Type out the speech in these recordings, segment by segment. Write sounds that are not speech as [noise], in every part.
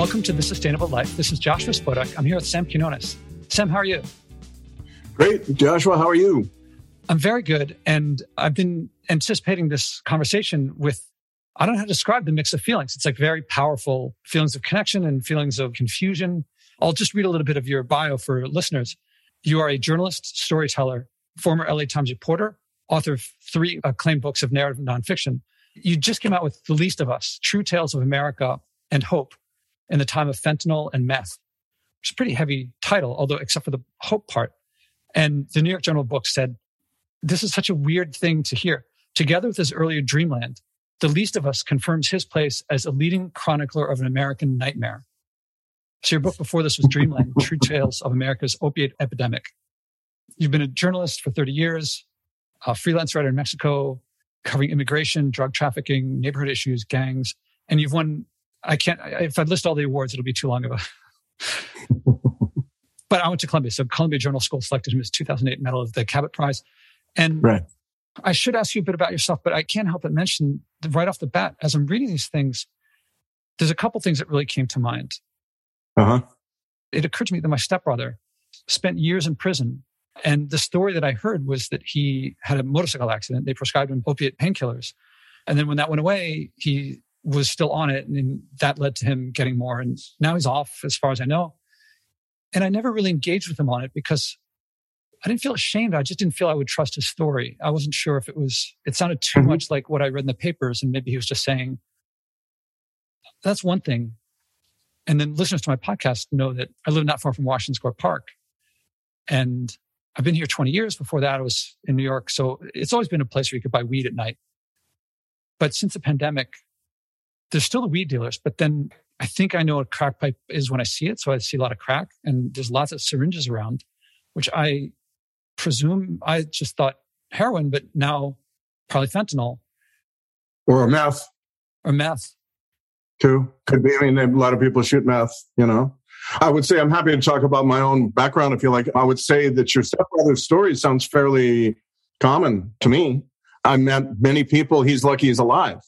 Welcome to The Sustainable Life. This is Joshua Spodek. I'm here with Sam Quinones. Sam, how are you? Great. Joshua, how are you? I'm very good. And I've been anticipating this conversation with, I don't know how to describe the mix of feelings. It's like very powerful feelings of connection and feelings of confusion. I'll just read a little bit of your bio for listeners. You are a journalist, storyteller, former LA Times reporter, author of three acclaimed books of narrative nonfiction. You just came out with The Least of Us, True Tales of America and Hope in the time of fentanyl and meth, which is a pretty heavy title, although except for the hope part. And the New York Journal book said, this is such a weird thing to hear. Together with his earlier Dreamland, the least of us confirms his place as a leading chronicler of an American nightmare. So your book before this was Dreamland, True [laughs] Tales of America's Opiate Epidemic. You've been a journalist for 30 years, a freelance writer in Mexico, covering immigration, drug trafficking, neighborhood issues, gangs, and you've won I can't, if I list all the awards, it'll be too long of a. [laughs] but I went to Columbia. So Columbia Journal School selected him as 2008 Medal of the Cabot Prize. And right. I should ask you a bit about yourself, but I can't help but mention right off the bat, as I'm reading these things, there's a couple things that really came to mind. Uh-huh. It occurred to me that my stepbrother spent years in prison. And the story that I heard was that he had a motorcycle accident. They prescribed him opiate painkillers. And then when that went away, he was still on it. And that led to him getting more. And now he's off, as far as I know. And I never really engaged with him on it because I didn't feel ashamed. I just didn't feel I would trust his story. I wasn't sure if it was, it sounded too mm-hmm. much like what I read in the papers. And maybe he was just saying, that's one thing. And then listeners to my podcast know that I live not far from Washington Square Park. And I've been here 20 years. Before that, I was in New York. So it's always been a place where you could buy weed at night. But since the pandemic, there's still the weed dealers, but then I think I know what crack pipe is when I see it. So I see a lot of crack and there's lots of syringes around, which I presume I just thought heroin, but now probably fentanyl. Or meth. Or meth. Too. Could be. I mean, a lot of people shoot meth, you know. I would say I'm happy to talk about my own background if you like. I would say that your stepbrother's story sounds fairly common to me. I met many people. He's lucky he's alive.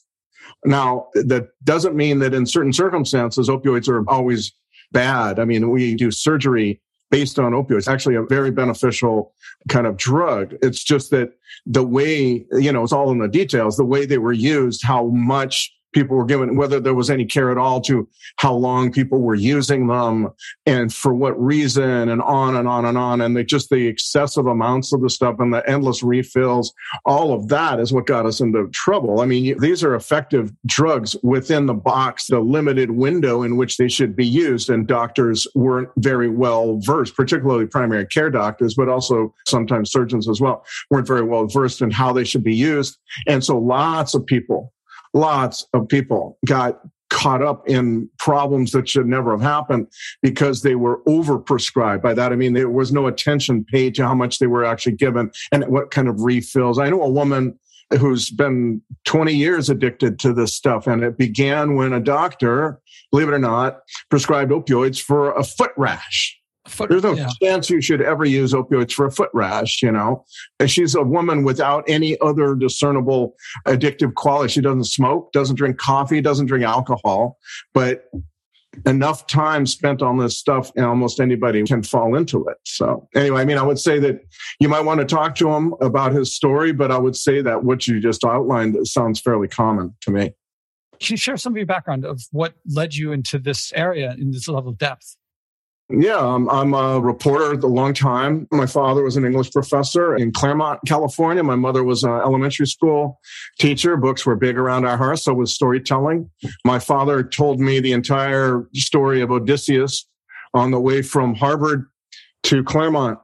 Now, that doesn't mean that in certain circumstances, opioids are always bad. I mean, we do surgery based on opioids, actually a very beneficial kind of drug. It's just that the way, you know, it's all in the details, the way they were used, how much people were given, whether there was any care at all to how long people were using them and for what reason and on and on and on. And they just the excessive amounts of the stuff and the endless refills, all of that is what got us into trouble. I mean, these are effective drugs within the box, the limited window in which they should be used. And doctors weren't very well versed, particularly primary care doctors, but also sometimes surgeons as well, weren't very well versed in how they should be used. And so lots of people lots of people got caught up in problems that should never have happened because they were overprescribed. By that, I mean there was no attention paid to how much they were actually given and what kind of refills. I know a woman who's been 20 years addicted to this stuff. And it began when a doctor, believe it or not, prescribed opioids for a foot rash. Foot, There's no yeah. chance you should ever use opioids for a foot rash, you know. And she's a woman without any other discernible addictive quality. She doesn't smoke, doesn't drink coffee, doesn't drink alcohol, but enough time spent on this stuff and almost anybody can fall into it. So anyway, I mean, I would say that you might want to talk to him about his story, but I would say that what you just outlined sounds fairly common to me. Can you share some of your background of what led you into this area in this level of depth? Yeah, I'm, I'm a reporter a long time. My father was an English professor in Claremont, California. My mother was an elementary school teacher. Books were big around our house, so was storytelling. My father told me the entire story of Odysseus on the way from Harvard to Claremont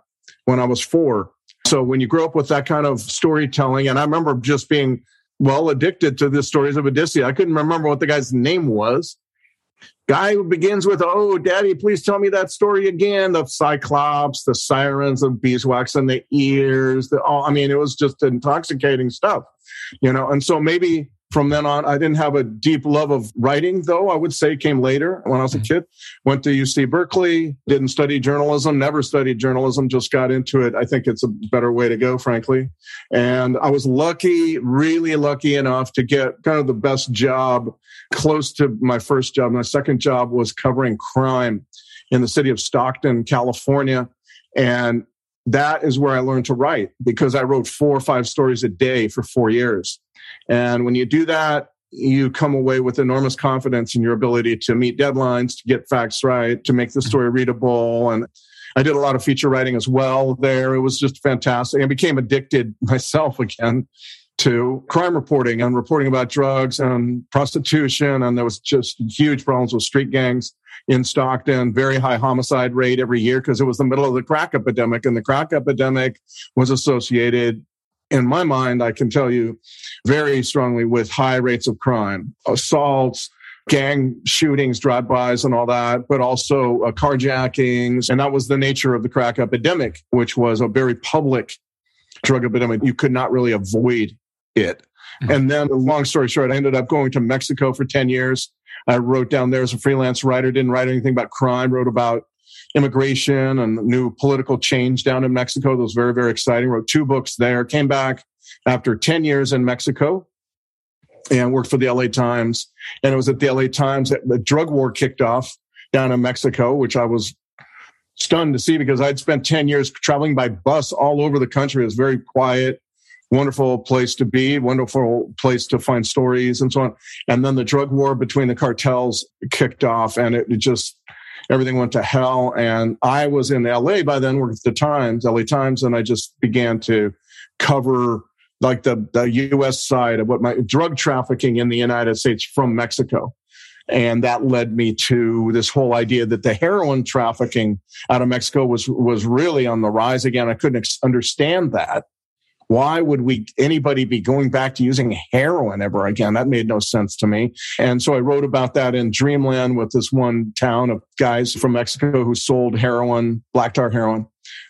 when I was four. So when you grow up with that kind of storytelling, and I remember just being well addicted to the stories of Odysseus. I couldn't remember what the guy's name was guy who begins with, "Oh, Daddy, please tell me that story again." The Cyclops, the sirens, the beeswax and the ears. The. I mean, it was just intoxicating stuff, you know. And so maybe from then on, I didn't have a deep love of writing, though I would say came later when I was a mm-hmm. kid. Went to UC Berkeley, didn't study journalism, never studied journalism, just got into it. I think it's a better way to go, frankly. And I was lucky, really lucky enough to get kind of the best job close to my first job. My second job was covering crime in the city of Stockton, California. And that is where I learned to write because I wrote four or five stories a day for four years. And when you do that, you come away with enormous confidence in your ability to meet deadlines, to get facts right, to make the mm-hmm. story readable. And I did a lot of feature writing as well there. It was just fantastic. I became addicted [laughs] myself again to crime reporting and reporting about drugs and prostitution. And there was just huge problems with street gangs in Stockton, very high homicide rate every year because it was the middle of the crack epidemic. And the crack epidemic was associated in my mind, I can tell you very strongly with high rates of crime, assaults, gang shootings, drive-bys, and all that, but also uh, carjackings. And that was the nature of the crack epidemic, which was a very public drug epidemic. You could not really avoid it. Mm-hmm. And then, long story short, I ended up going to Mexico for 10 years. I wrote down there as a freelance writer, didn't write anything about crime, wrote about immigration and new political change down in Mexico. That was very, very exciting. Wrote two books there, came back after 10 years in Mexico and worked for the LA Times. And it was at the LA Times that the drug war kicked off down in Mexico, which I was stunned to see because I'd spent 10 years traveling by bus all over the country. It was very quiet, wonderful place to be, wonderful place to find stories and so on. And then the drug war between the cartels kicked off and it, just everything went to hell. And I was in LA by then, working at the Times, LA Times, and I just began to cover like the, the US side of what my drug trafficking in the United States from Mexico. And that led me to this whole idea that the heroin trafficking out of Mexico was, was really on the rise again. I couldn't ex- understand that. Why would we anybody be going back to using heroin ever again? That made no sense to me. And so I wrote about that in Dreamland with this one town of guys from Mexico who sold heroin, black tar heroin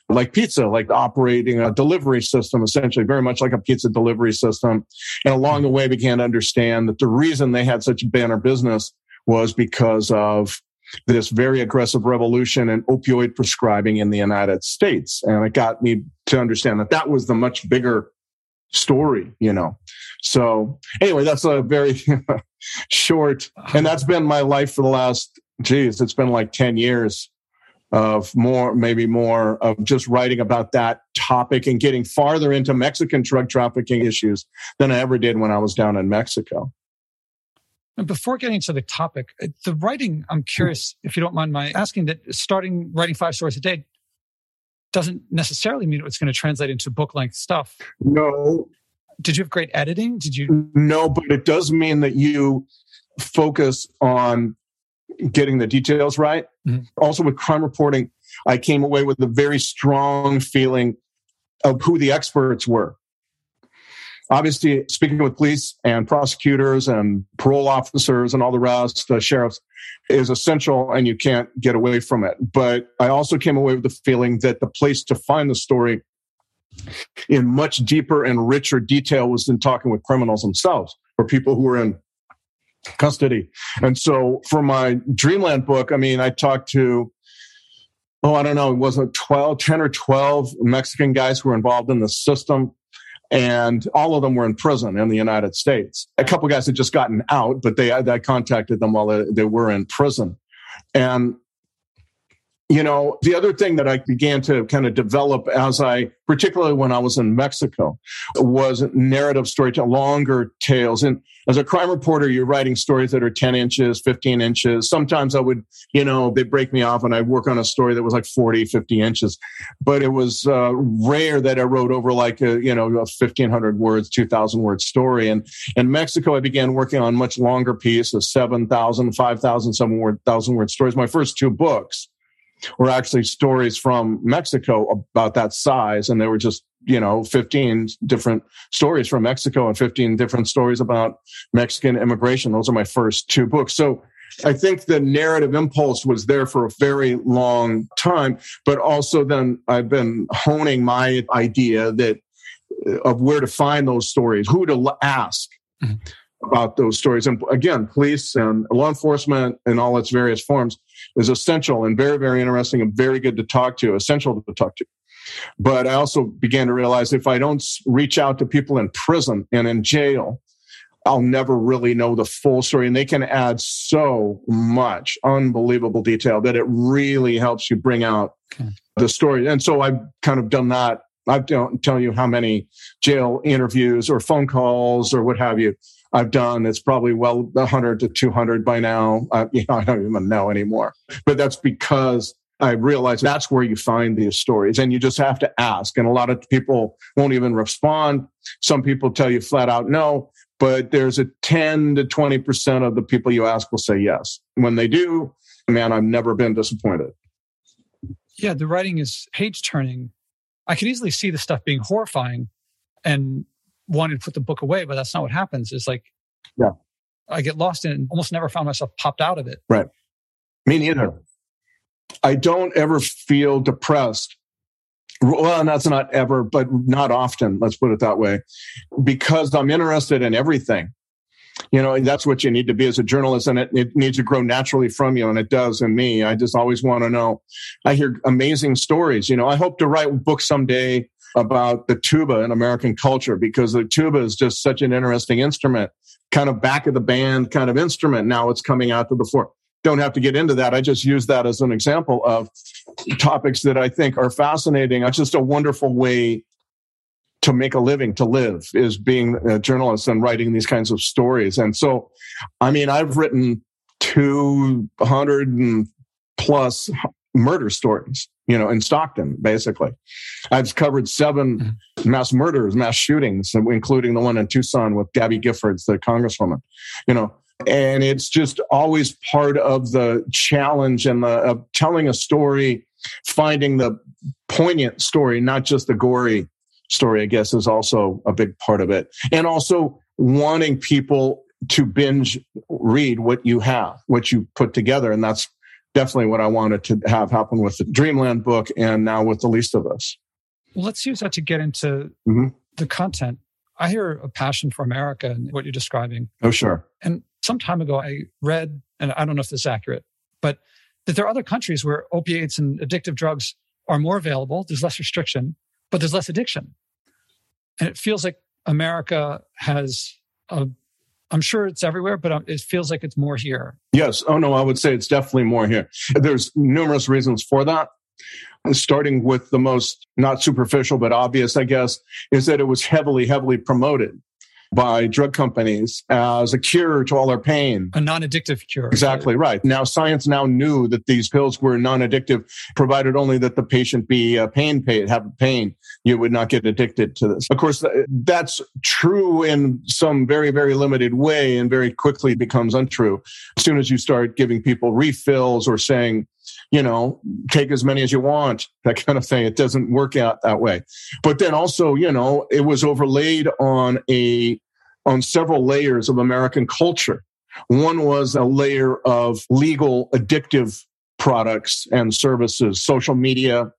like pizza, like operating a delivery system, essentially, very much like a pizza delivery system. And along the way, began to understand that the reason they had such a banner business was because of this very aggressive revolution in opioid prescribing in the United States. And it got me to understand that that was the much bigger story, you know. So anyway, that's a very [laughs] short, and that's been my life for the last, geez, it's been like 10 years of more, maybe more of just writing about that topic and getting farther into Mexican drug trafficking issues than I ever did when I was down in Mexico. And before getting to the topic, uh, the writing, I'm curious if you don't mind my asking that starting writing five stories a day doesn't necessarily mean it's going to translate into book length stuff. No. Did you have great editing? Did you? No, but it does mean that you focus on getting the details right. Mm-hmm. Also, with crime reporting, I came away with a very strong feeling of who the experts were obviously speaking with police and prosecutors and parole officers and all the rest, uh, sheriffs, is essential and you can't get away from it. But I also came away with the feeling that the place to find the story in much deeper and richer detail was in talking with criminals themselves or people who were in custody. And so for my Dreamland book, I mean, I talked to oh, I don't know, it wasn't 12, 10 or 12 Mexican guys who were involved in the system and all of them were in prison in the United States. A couple guys had just gotten out, but they I contacted them while they, were in prison. And you know, the other thing that I began to kind of develop as I, particularly when I was in Mexico, was narrative storytelling, longer tales. And as a crime reporter, you're writing stories that are 10 inches, 15 inches. Sometimes I would, you know, they break me off and I work on a story that was like 40, 50 inches. But it was uh, rare that I wrote over like a, you know, a 1500 words, 2000 word story. And in Mexico, I began working on much longer pieces, 7,000, 5,000, 7,000 word stories. My first two books were actually stories from Mexico about that size. And they were just, you know, 15 different stories from Mexico and 15 different stories about Mexican immigration. Those are my first two books. So I think the narrative impulse was there for a very long time, but also then I've been honing my idea that of where to find those stories, who to ask. Mm-hmm about those stories. And again, police and law enforcement in all its various forms is essential and very, very interesting and very good to talk to, essential to talk to. But I also began to realize if I don't reach out to people in prison and in jail, I'll never really know the full story. And they can add so much unbelievable detail that it really helps you bring out okay. the story. And so I've kind of done that. I don't tell you how many jail interviews or phone calls or what have you I've done. It's probably well 100 to 200 by now. Uh, [laughs] you know, I don't even know anymore. But that's because I realize that's where you find these stories and you just have to ask. And a lot of people won't even respond. Some people tell you flat out no, but there's a 10 to 20% of the people you ask will say yes. When they do, man, I've never been disappointed. Yeah, the writing is page turning. I could easily see the stuff being horrifying and wanting to put the book away, but that's not what happens. It's like, yeah, I get lost in it and almost never found myself popped out of it. Right. Me neither. I don't ever feel depressed. Well, that's not ever, but not often. Let's put it that way, because I'm interested in everything. You know, that's what you need to be as a journalist, and it, it needs to grow naturally from you, and it does in me. I just always want to know. I hear amazing stories. You know, I hope to write a book someday about the tuba in American culture because the tuba is just such an interesting instrument, kind of back of the band kind of instrument. Now it's coming out to the fore don't have to get into that. I just use that as an example of topics that I think are fascinating. It's just a wonderful way to make a living, to live, is being a journalist and writing these kinds of stories. And so, I mean, I've written 200 and plus murder stories, you know, in Stockton, basically. I've covered 7 mm-hmm. mass murders, mass shootings, including the one in Tucson with Gabby Giffords, the congresswoman, you know, and it's just always part of the challenge and the of telling a story finding the poignant story not just the gory story i guess is also a big part of it and also wanting people to binge read what you have what you put together and that's definitely what i wanted to have happen with the dreamland book and now with the least of us well, let's use that to get into mm-hmm. the content i hear a passion for america and what you're describing oh sure and some time ago, I read, and I don't know if this is accurate, but that there are other countries where opiates and addictive drugs are more available. There's less restriction, but there's less addiction. And it feels like America has a, I'm sure it's everywhere, but um, it feels like it's more here. Yes. Oh, no, I would say it's definitely more here. There's numerous reasons for that. Starting with the most not superficial, but obvious, I guess, is that it was heavily, heavily promoted by drug companies as a cure to all their pain. A non-addictive cure. Exactly right. Now science now knew that these pills were non-addictive, provided only that the patient be uh, pain paid, have pain. You would not get addicted to this. Of course, that's true in some very, very limited way and very quickly becomes untrue. As soon as you start giving people refills or saying, you know, take as many as you want, [laughs] that kind of thing. It doesn't work out that way. But then also, you know, it was overlaid on a, on several layers of American culture. One was a layer of legal addictive products and services, social media,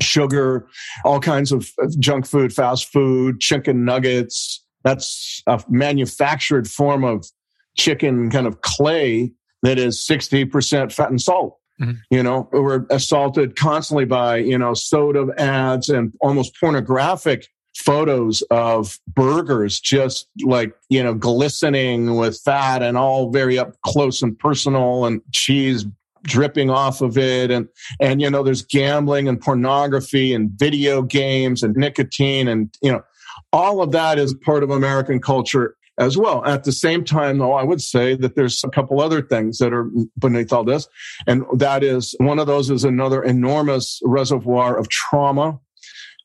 sugar, all kinds of uh, junk food, fast food, chicken nuggets. That's a manufactured form of chicken kind of clay that is 60% fat and salt. Mm-hmm. You know, we're assaulted constantly by, you know, soda ads and almost pornographic photos of burgers just like, you know, glistening with fat and all very up close and personal and cheese dripping off of it and and you know there's gambling and pornography and video games and nicotine and you know all of that is part of american culture as well. At the same time, though, I would say that there's a couple other things that are beneath all this. And that is one of those is another enormous reservoir of trauma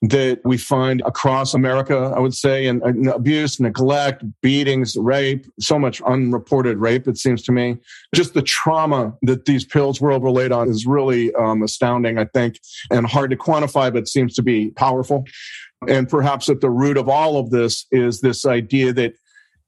that we find across America, I would say, and, abuse, neglect, beatings, rape, so much unreported rape, it seems to me. Just the trauma that these pills were overlaid on is really um, astounding, I think, and hard to quantify, but seems to be powerful. And perhaps at the root of all of this is this idea that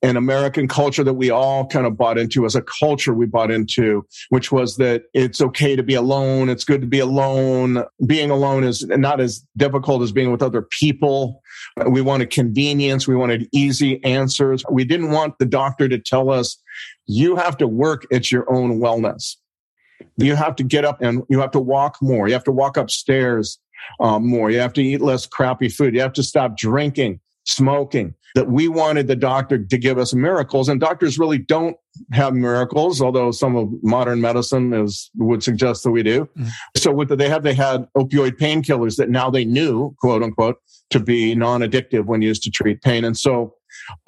an American culture that we all kind of bought into as a culture we bought into, which was that it's okay to be alone. It's good to be alone. Being alone is not as difficult as being with other people. We wanted convenience. We wanted easy answers. We didn't want the doctor to tell us, you have to work at your own wellness. You have to get up and you have to walk more. You have to walk upstairs um, more. You have to eat less crappy food. You have to stop drinking, smoking. That we wanted the doctor to give us miracles, and doctors really don't have miracles, although some of modern medicine is would suggest that we do. Mm-hmm. So what did they have? They had opioid painkillers that now they knew, quote unquote, to be non-addictive when used to treat pain. And so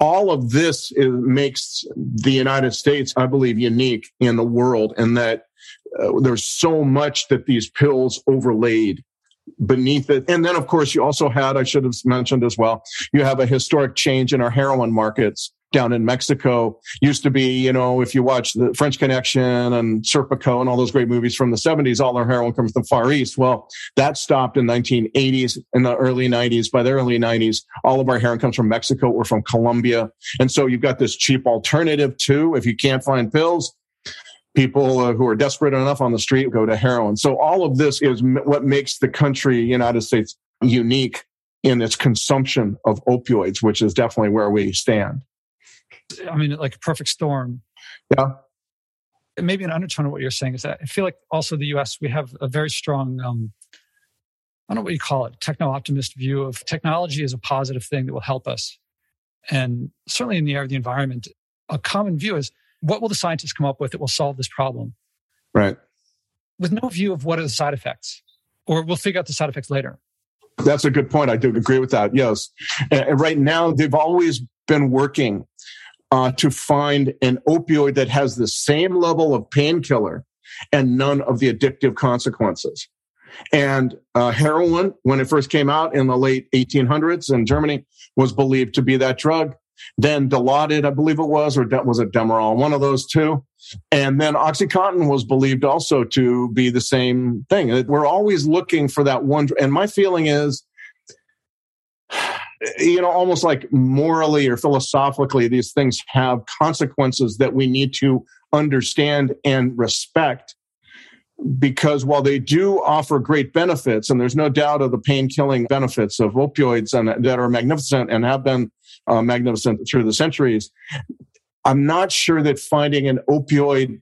all of this is, makes the United States, I believe, unique in the world, and that uh, there's so much that these pills overlaid beneath it. And then, of course, you also had, I should have mentioned as well, you have a historic change in our heroin markets down in Mexico. Used to be, you know, if you watch the French Connection and Serpico and all those great movies from the 70s, all our heroin comes from the Far East. Well, that stopped in 1980s, in the early 90s. By the early 90s, all of our heroin comes from Mexico or from Colombia. And so you've got this cheap alternative too. If you can't find pills, people uh, who are desperate enough on the street go to heroin. So all of this is m- what makes the country, United States, unique in its consumption of opioids, which is definitely where we stand. I mean, like a perfect storm. Yeah. Maybe an undertone of what you're saying is that I feel like also the US, we have a very strong, um, I don't know what you call it, techno optimist view of technology as a positive thing that will help us. And certainly in the area of the environment, a common view is what will the scientists come up with that will solve this problem? Right. With no view of what are the side effects, or we'll figure out the side effects later. That's a good point. I do agree with that. Yes. And right now, they've always been working uh, to find an opioid that has the same level of painkiller and none of the addictive consequences. And uh, heroin, when it first came out in the late 1800s in Germany, was believed to be that drug then Dilaudid, I believe it was, or was it Demerol, one of those two. And then Oxycontin was believed also to be the same thing. We're always looking for that one. And my feeling is, [sighs] you know, almost like morally or philosophically, these things have consequences that we need to understand and respect. Because while they do offer great benefits, and there's no doubt of the pain killing benefits of opioids and that are magnificent and have been uh, magnificent through the centuries. I'm not sure that finding an opioid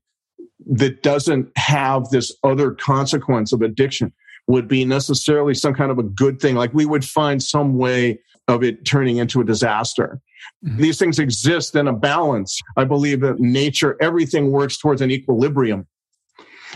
that doesn't have this other consequence of addiction would be necessarily some kind of a good thing. Like we would find some way of it turning into a disaster. Mm-hmm. These things exist in a balance. I believe that nature, everything works towards an equilibrium.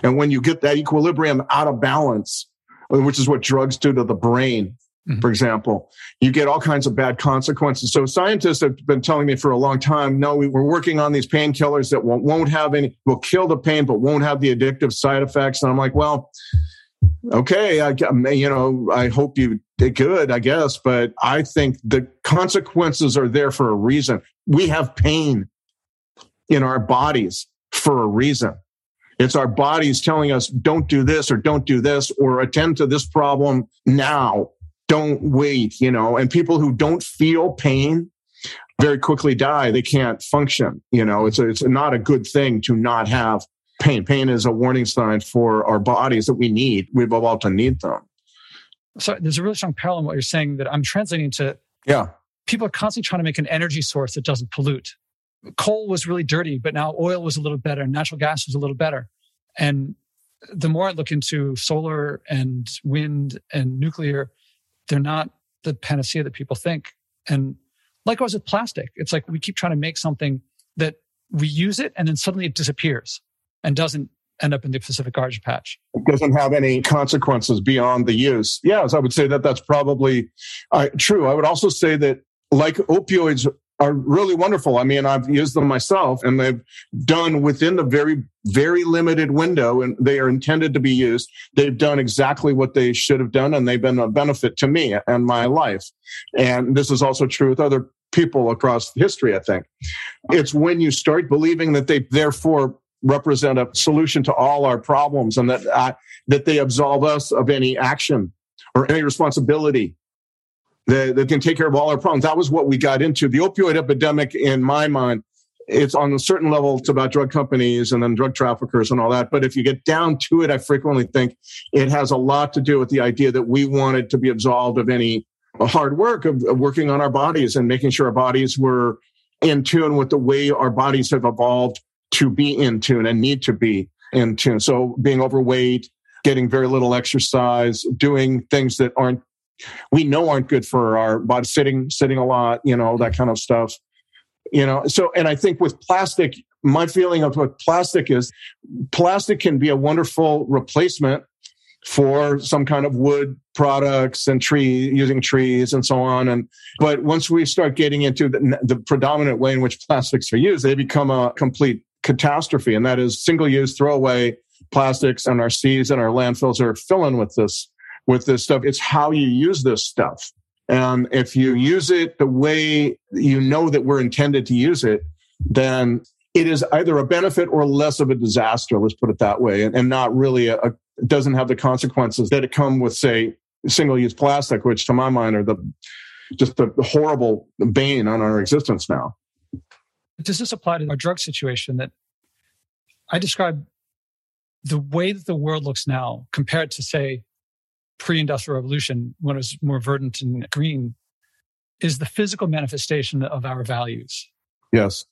And when you get that equilibrium out of balance, which is what drugs do to the brain, mm-hmm. for example, you get all kinds of bad consequences. So scientists have been telling me for a long time, no, we, are working on these painkillers that won't, won't have any, will kill the pain, but won't have the addictive side effects. And I'm like, well, okay, I, you know, I hope you did good, I guess, but I think the consequences are there for a reason. We have pain in our bodies for a reason. It's our bodies telling us, don't do this or don't do this or attend to this problem now don't wait, you know, and people who don't feel pain very quickly die. They can't function. You know, it's a, it's not a good thing to not have pain. Pain is a warning sign for our bodies that we need. We've evolved to need them. So there's a really strong parallel in what you're saying that I'm translating to. Yeah. People are constantly trying to make an energy source that doesn't pollute. Coal was really dirty, but now oil was a little better. Natural gas was a little better. And the more I look into solar and wind and nuclear, they're not the panacea that people think. And likewise with plastic, it's like we keep trying to make something that we use it and then suddenly it disappears and doesn't end up in the Pacific garbage patch. It doesn't have any consequences beyond the use. Yes, I would say that that's probably uh, true. I would also say that like opioids are really wonderful. I mean, I've used them myself and they've done within the very, very limited window and they are intended to be used. They've done exactly what they should have done and they've been a benefit to me and my life. And this is also true with other people across history, I think. It's when you start believing that they therefore represent a solution to all our problems and that, uh, that they absolve us of any action or any responsibility that, that can take care of all our problems. That was what we got into. The opioid epidemic, in my mind, it's on a certain level, it's about drug companies and then drug traffickers and all that. But if you get down to it, I frequently think it has a lot to do with the idea that we wanted to be absolved of any hard work of, of working on our bodies and making sure our bodies were in tune with the way our bodies have evolved to be in tune and need to be in tune. So being overweight, getting very little exercise, doing things that aren't we know aren't good for our body, sitting sitting a lot, you know, that mm-hmm. kind of stuff. You know, so and I think with plastic, my feeling of what plastic is, plastic can be a wonderful replacement for some kind of wood products and tree using trees and so on. And but once we start getting into the, the, predominant way in which plastics are used they become a complete catastrophe. And that is single use throwaway plastics and our seas and our landfills are filling with this with this stuff it's how you use this stuff and if you use it the way you know that we're intended to use it then it is either a benefit or less of a disaster let's put it that way and, and not really a, a doesn't have the consequences that it come with, say, single use plastic, which to my mind are the just the horrible bane on our existence now. Does this apply to our drug situation that I describe the way that the world looks now compared to, say, pre industrial revolution when it was more verdant and green is the physical manifestation of our values. Yes.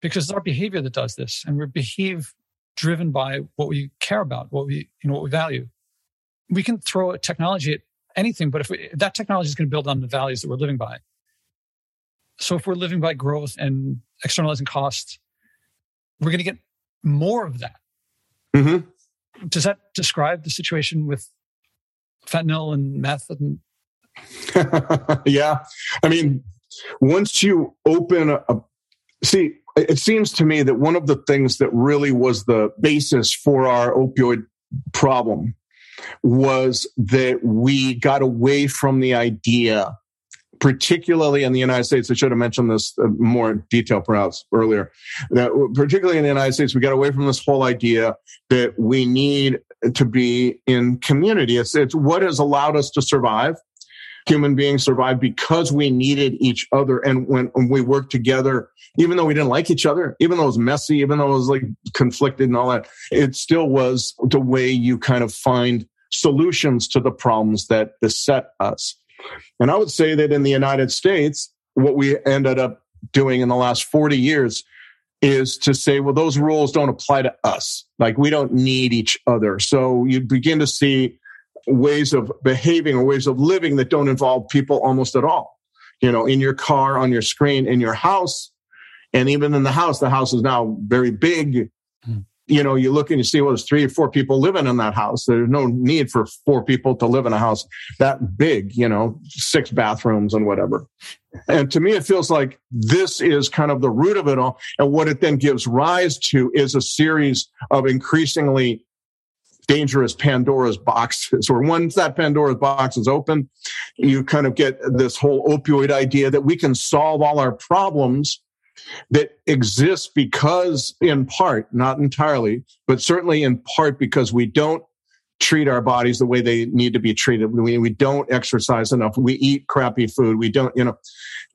Because it's our behavior that does this, and we behave driven by what we care about, what we, you know, what we value. We can throw a technology at anything, but if, we, that technology is going to build on the values that we're living by. So if we're living by growth and externalizing costs, we're going to get more of that. Mm-hmm. Does that describe the situation with fentanyl and meth? And... [laughs] yeah. I mean, once you open a, see, it seems to me that one of the things that really was the basis for our opioid problem was that we got away from the idea particularly in the United States, I should have mentioned this uh, more in detail perhaps earlier, that particularly in the United States, we got away from this whole idea that we need to be in community. It's, it's what has allowed us to survive human beings survived because we needed each other. And when, when, we worked together, even though we didn't like each other, even though it was messy, even though it was like conflicted and all that, it still was the way you kind of find solutions to the problems that beset us. And I would say that in the United States, what we ended up doing in the last 40 years is to say, well, those rules don't apply to us. Like we don't need each other. So you begin to see ways of behaving or ways of living that don't involve people almost at all. You know, in your car, on your screen, in your house, and even in the house, the house is now very big. You know, you look and you see, well, there's three or four people living in that house. There's no need for four people to live in a house that big, you know, six bathrooms and whatever. And to me, it feels like this is kind of the root of it all. And what it then gives rise to is a series of increasingly dangerous Pandora's boxes, [laughs] or once that Pandora's box is open, you kind of get this whole opioid idea that we can solve all our problems that exists because, in part, not entirely, but certainly in part because we don't treat our bodies the way they need to be treated. We, we don't exercise enough. We eat crappy food. We don't, you know,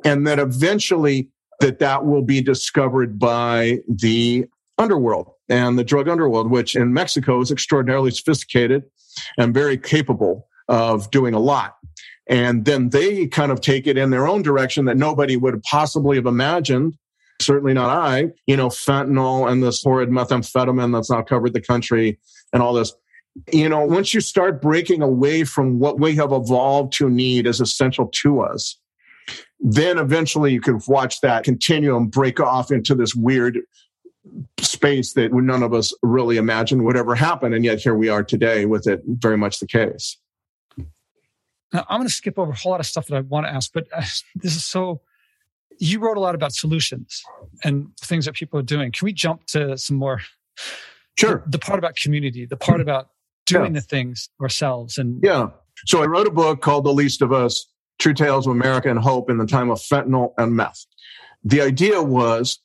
and that eventually that that will be discovered by the underworld and the drug underworld, which in Mexico is extraordinarily sophisticated and very capable of doing a lot. And then they kind of take it in their own direction that nobody would possibly have imagined. Certainly not I, you know, fentanyl and this horrid methamphetamine that's now covered the country and all this. You know, once you start breaking away from what we have evolved to need as essential to us, then eventually you can watch that continuum break off into this weird space that none of us really imagined would ever happen. And yet here we are today with it very much the case. Now, I'm going to skip over a whole lot of stuff that I want to ask, but uh, this is so. You wrote a lot about solutions and things that people are doing. Can we jump to some more? Sure. The, the part about community, the part about doing yeah. the things ourselves. And yeah. So I wrote a book called The Least of Us True Tales of America and Hope in the Time of Fentanyl and Meth. The idea was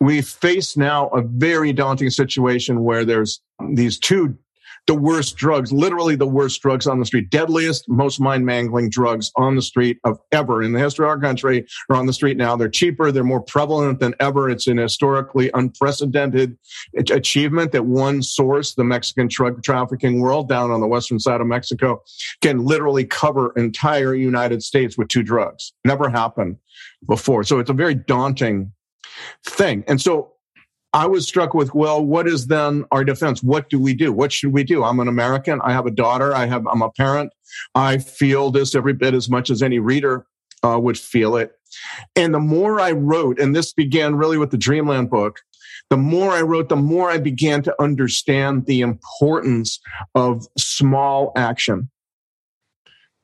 we face now a very daunting situation where there's these two the worst drugs, literally the worst drugs on the street, deadliest, most mind mangling drugs on the street of ever in the history of our country are on the street now. They're cheaper. They're more prevalent than ever. It's an historically unprecedented achievement that one source, the Mexican drug trafficking world down on the western side of Mexico, can literally cover entire United States with two drugs. Never happened before. So it's a very daunting thing. And so I was struck with, well, what is then our defense? What do we do? What should we do? I'm an American. I have a daughter. I have, I'm a parent. I feel this every bit as much as any reader uh, would feel it. And the more I wrote, and this began really with the Dreamland book, the more I wrote, the more I began to understand the importance of small action.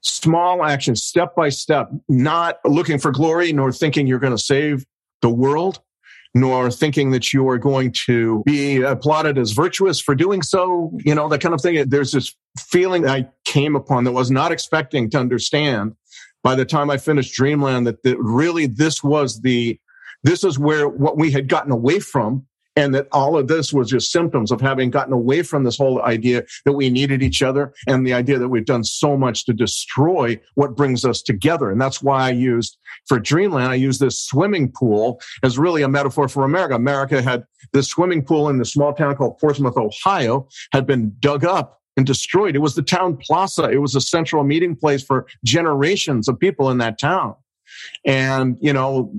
Small action, step by step, not looking for glory nor thinking you're going to save the world, nor thinking that you are going to be applauded as virtuous for doing so, you know, that kind of thing. There's this feeling I came upon that was not expecting to understand by the time I finished Dreamland that, that really this was the, this is where what we had gotten away from and that all of this was just symptoms of having gotten away from this whole idea that we needed each other and the idea that we've done so much to destroy what brings us together. And that's why I used for Dreamland, I used this swimming pool as really a metaphor for America. America had this swimming pool in the small town called Portsmouth, Ohio, had been dug up and destroyed. It was the town plaza. It was a central meeting place for generations of people in that town. And, you know,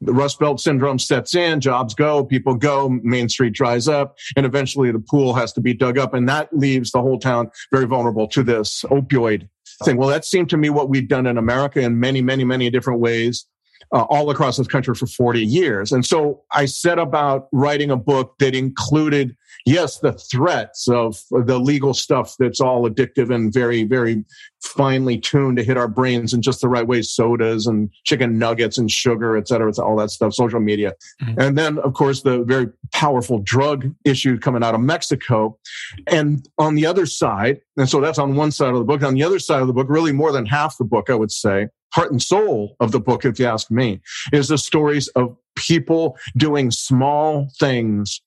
the Rust Belt syndrome sets in, jobs go, people go, Main Street dries up, and eventually the pool has to be dug up. And that leaves the whole town very vulnerable to this opioid thing. Well, that seemed to me what we've done in America in many, many, many different ways. Uh, all across this country for 40 years. And so I set about writing a book that included yes, the threats of the legal stuff that's all addictive and very, very finely tuned to hit our brains in just the right way sodas and chicken nuggets and sugar, et cetera, et cetera all that stuff, social media. Mm-hmm. And then, of course, the very powerful drug issue coming out of Mexico. And on the other side, and so that's on one side of the book. On the other side of the book, really more than half the book, I would say, heart and soul of the book, if you ask me, is the stories of people doing small things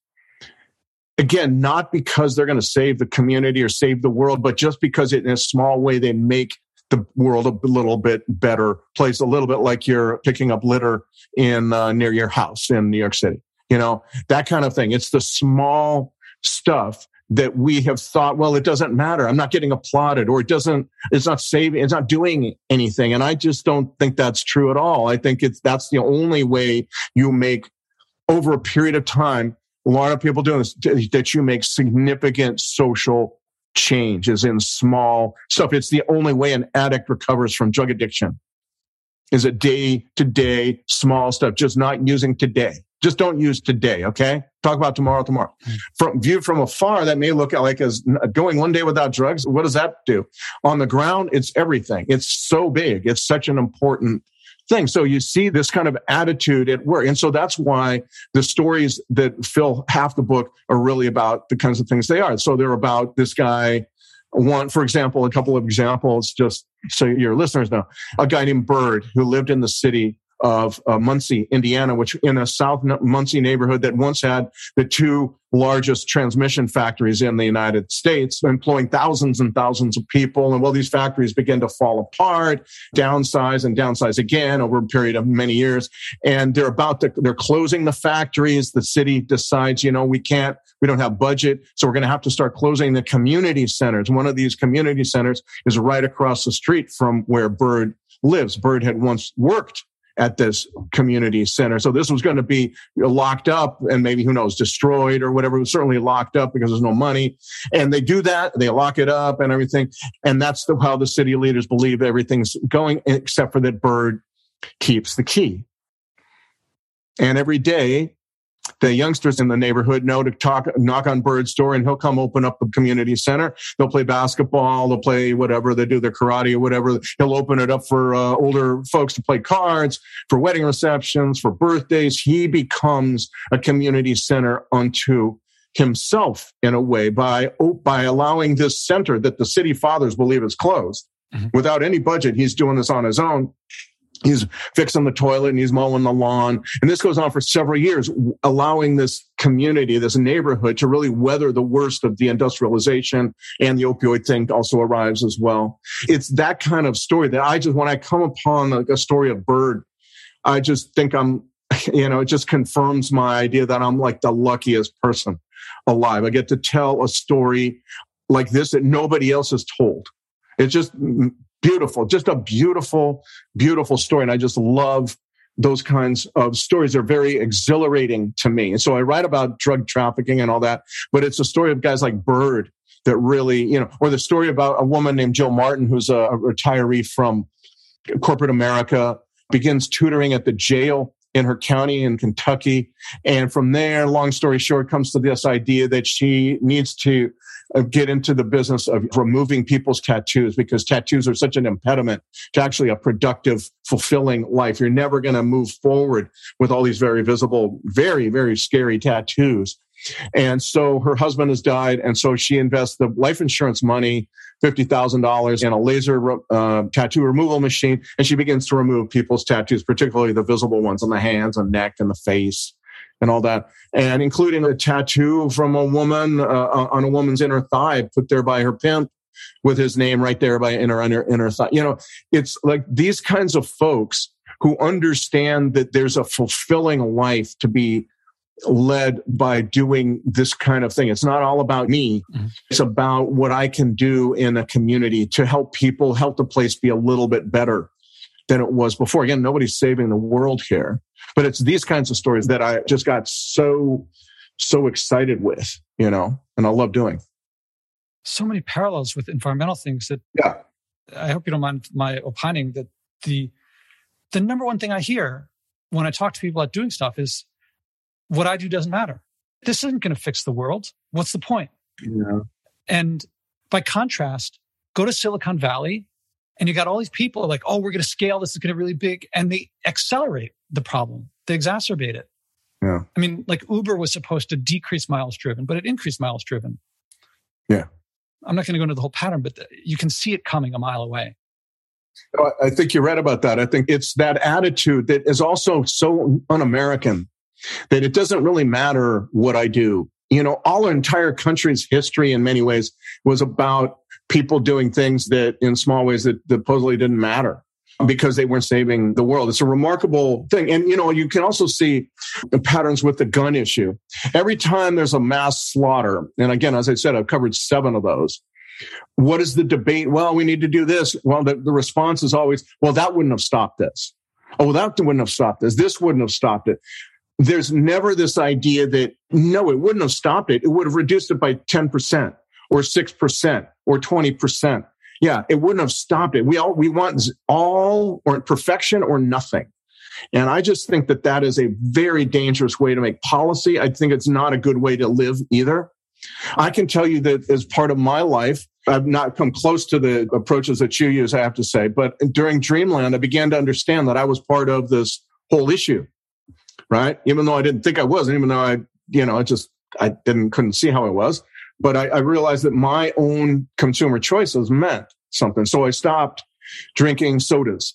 again, not because they're going to save the community or save the world, but just because in a small way they make the world a little bit better place, a little bit like you're picking up litter in uh, near your house in New York City. You know that kind of thing. It's the small stuff that we have thought, well, it doesn't matter. I'm not getting applauded, or it doesn't. It's not saving. It's not doing anything. And I just don't think that's true at all. I think it's that's the only way you make over a period of time a lot of people doing this that you make significant social change is in small stuff. It's the only way an addict recovers from drug addiction is a day to day small stuff, just not using today. Just don't use today. Okay. Talk about tomorrow, tomorrow. Mm. From viewed from afar, that may look like as going one day without drugs. What does that do? On the ground, it's everything. It's so big. It's such an important thing. So you see this kind of attitude at work. And so that's why the stories that fill half the book are really about the kinds of things they are. So they're about this guy. One, for example, a couple of examples, just so your listeners know, a guy named Bird who lived in the city of uh, Muncie, Indiana, which in a South Muncie neighborhood that once had the two largest transmission factories in the United States, employing thousands and thousands of people. And well, these factories begin to fall apart, downsize and downsize again over a period of many years. And they're about to, they're closing the factories. The city decides, you know, we can't, we don't have budget. So we're going to have to start closing the community centers. One of these community centers is right across the street from where Bird lives. Bird had once worked at this community center. So this was going to be locked up and maybe who knows, destroyed or whatever. It was certainly locked up because there's no money. And they do that. They lock it up and everything. And that's the, how the city leaders believe everything's going, except for that Bird keeps the key. And every day the youngsters in the neighborhood know to talk, knock on Bird's door and he'll come open up the community center. They'll play basketball, they'll play whatever, they do their karate or whatever. He'll open it up for uh, older folks to play cards, for wedding receptions, for birthdays. He becomes a community center unto himself in a way by, by allowing this center that the city fathers believe is closed mm-hmm. without any budget. He's doing this on his own he's fixing the toilet and he's mowing the lawn. And this goes on for several years, allowing this community, this neighborhood to really weather the worst of the industrialization and the opioid thing also arrives as well. It's that kind of story that I just, when I come upon like a story of Bird, I just think I'm, [laughs] you know, it just confirms my idea that I'm like the luckiest person alive. I get to tell a story like this that nobody else has told. It's just beautiful, just a beautiful, beautiful story. And I just love those kinds of stories. They're very exhilarating to me. And so I write about drug trafficking and all that, but it's a story of guys like Bird that really, you know, or the story about a woman named Jill Martin, who's a, retiree from corporate America, begins tutoring at the jail in her county in Kentucky. And from there, long story short, comes to this idea that she needs to get into the business of removing people's tattoos because tattoos are such an impediment to actually a productive, fulfilling life. You're never going to move forward with all these very visible, very, very scary tattoos. And so her husband has died. And so she invests the life insurance money, $50,000 in a laser uh, tattoo removal machine. And she begins to remove people's tattoos, particularly the visible ones on the hands and neck and the face and all that, and including a tattoo from a woman uh, on a woman's inner thigh put there by her pimp with his name right there by inner inner inner thigh. You know, it's like these kinds of folks who understand that there's a fulfilling life to be led by doing this kind of thing. It's not all about me. Mm-hmm. It's about what I can do in a community to help people, help the place be a little bit better than it was before. Again, nobody's saving the world here, but it's these kinds of stories that I just got so, so excited with, you know, and I love doing. So many parallels with environmental things that yeah. I hope you don't mind my opining that the the number one thing I hear when I talk to people about doing stuff is what I do doesn't matter. This isn't going to fix the world. What's the point? Yeah. And by contrast, go to Silicon Valley and you got all these people like, oh, we're going to scale. This is going to really big. And they accelerate the problem. They exacerbate it. Yeah. I mean, like Uber was supposed to decrease miles driven, but it increased miles driven. Yeah. I'm not going to go into the whole pattern, but you can see it coming a mile away. Oh, I think you're right about that. I think it's that attitude that is also so un American that it doesn't really matter what I do. You know, all our entire country's history in many ways was about people doing things that in small ways that, supposedly didn't matter because they weren't saving the world. It's a remarkable thing. And, you know, you can also see the patterns with the gun issue. Every time there's a mass slaughter, and again, as I said, I've covered seven of those. What is the debate? Well, we need to do this. Well, the, the response is always, well, that wouldn't have stopped this. Oh, that wouldn't have stopped this. This wouldn't have stopped it. There's never this idea that, no, it wouldn't have stopped it. It would have reduced it by 10% or 6% or 20%. Yeah, it wouldn't have stopped it. We all, we want all or perfection or nothing. And I just think that that is a very dangerous way to make policy. I think it's not a good way to live either. I can tell you that as part of my life, I've not come close to the approaches that you use, I have to say. But during Dreamland, I began to understand that I was part of this whole issue, right? Even though I didn't think I was, and even though I, you know, I just, I didn't, couldn't see how I was. But I, I realized that my own consumer choices meant something. So I stopped drinking sodas.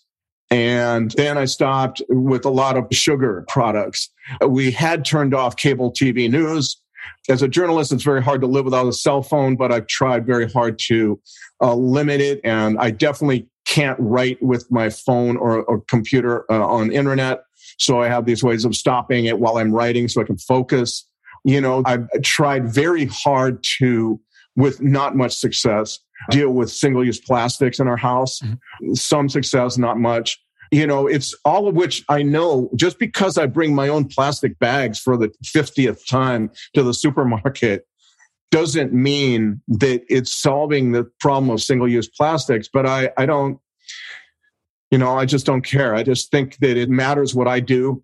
And then I stopped with a lot of sugar products. We had turned off cable TV news. As a journalist, it's very hard to live without a cell phone, but I've tried very hard to uh, limit it. And I definitely can't write with my phone or, or computer uh, on internet. So I have these ways of stopping it while I'm writing so I can focus. You know, I've tried very hard to, with not much success, deal with single use plastics in our house. Mm-hmm. Some success, not much. You know, it's all of which I know just because I bring my own plastic bags for the 50th time to the supermarket doesn't mean that it's solving the problem of single use plastics. But I, I don't, you know, I just don't care. I just think that it matters what I do.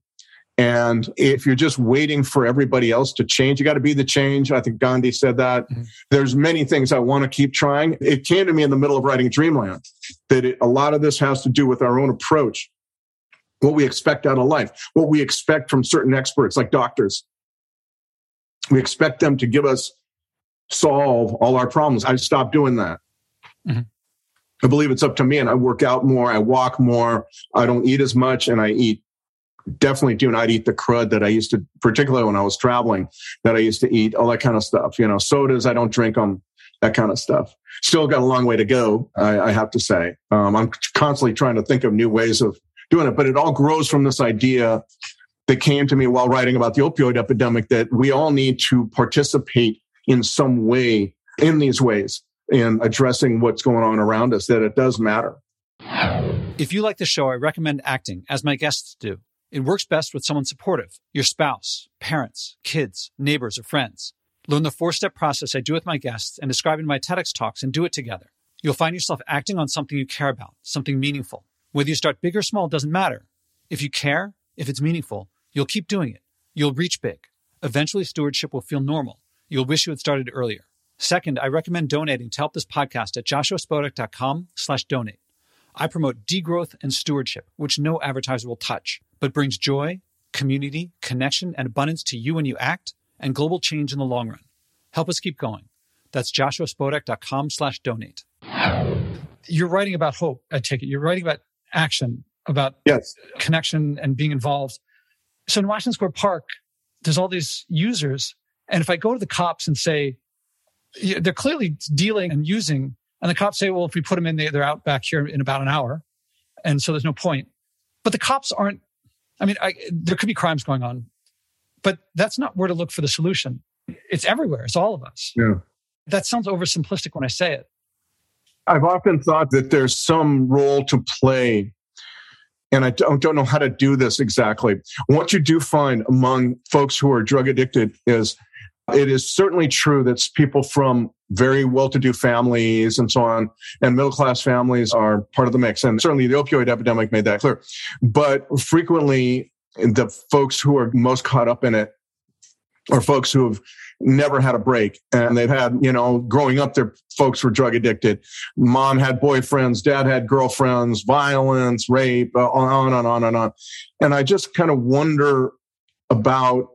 And if you're just waiting for everybody else to change, you got to be the change. I think Gandhi said that. Mm-hmm. There's many things I want to keep trying. It came to me in the middle of writing Dreamland that it, a lot of this has to do with our own approach, what we expect out of life, what we expect from certain experts like doctors. We expect them to give us solve all our problems. I stopped doing that. Mm-hmm. I believe it's up to me and I work out more. I walk more. I don't eat as much and I eat definitely do not eat the crud that I used to, particularly when I was traveling, that I used to eat, all that kind of stuff. You know, sodas, I don't drink them, that kind of stuff. Still got a long way to go, I, I have to say. Um, I'm constantly trying to think of new ways of doing it, but it all grows from this idea that came to me while writing about the opioid epidemic that we all need to participate in some way in these ways in addressing what's going on around us, that it does matter. If you like the show, I recommend acting, as my guests do. It works best with someone supportive your spouse, parents, kids, neighbors, or friends. Learn the four step process I do with my guests and describe in my TEDx talks and do it together. You'll find yourself acting on something you care about, something meaningful. Whether you start big or small doesn't matter. If you care, if it's meaningful, you'll keep doing it. You'll reach big. Eventually, stewardship will feel normal. You'll wish you had started earlier. Second, I recommend donating to help this podcast at joshuaspodek.com slash donate. I promote degrowth and stewardship, which no advertiser will touch, but brings joy, community, connection, and abundance to you when you act and global change in the long run. Help us keep going. That's joshuaspodek.com slash donate. You're writing about hope, I take it. You're writing about action, about yes. connection and being involved. So in Washington Square Park, there's all these users. And if I go to the cops and say, they're clearly dealing and using. And the cops say, well, if we put them in, they're out back here in about an hour. And so there's no point. But the cops aren't, I mean, I, there could be crimes going on, but that's not where to look for the solution. It's everywhere. It's all of us. Yeah. That sounds oversimplistic when I say it. I've often thought that there's some role to play and I don't, don't know how to do this exactly. What you do find among folks who are drug addicted is it is certainly true that people from very well to do families and so on and middle class families are part of the mix. And certainly the opioid epidemic made that clear. But frequently, the folks who are most caught up in it are folks who have never had a break and they've had you know growing up their folks were drug addicted mom had boyfriends dad had girlfriends violence rape uh, on and on and on and on. And i just kind of wonder about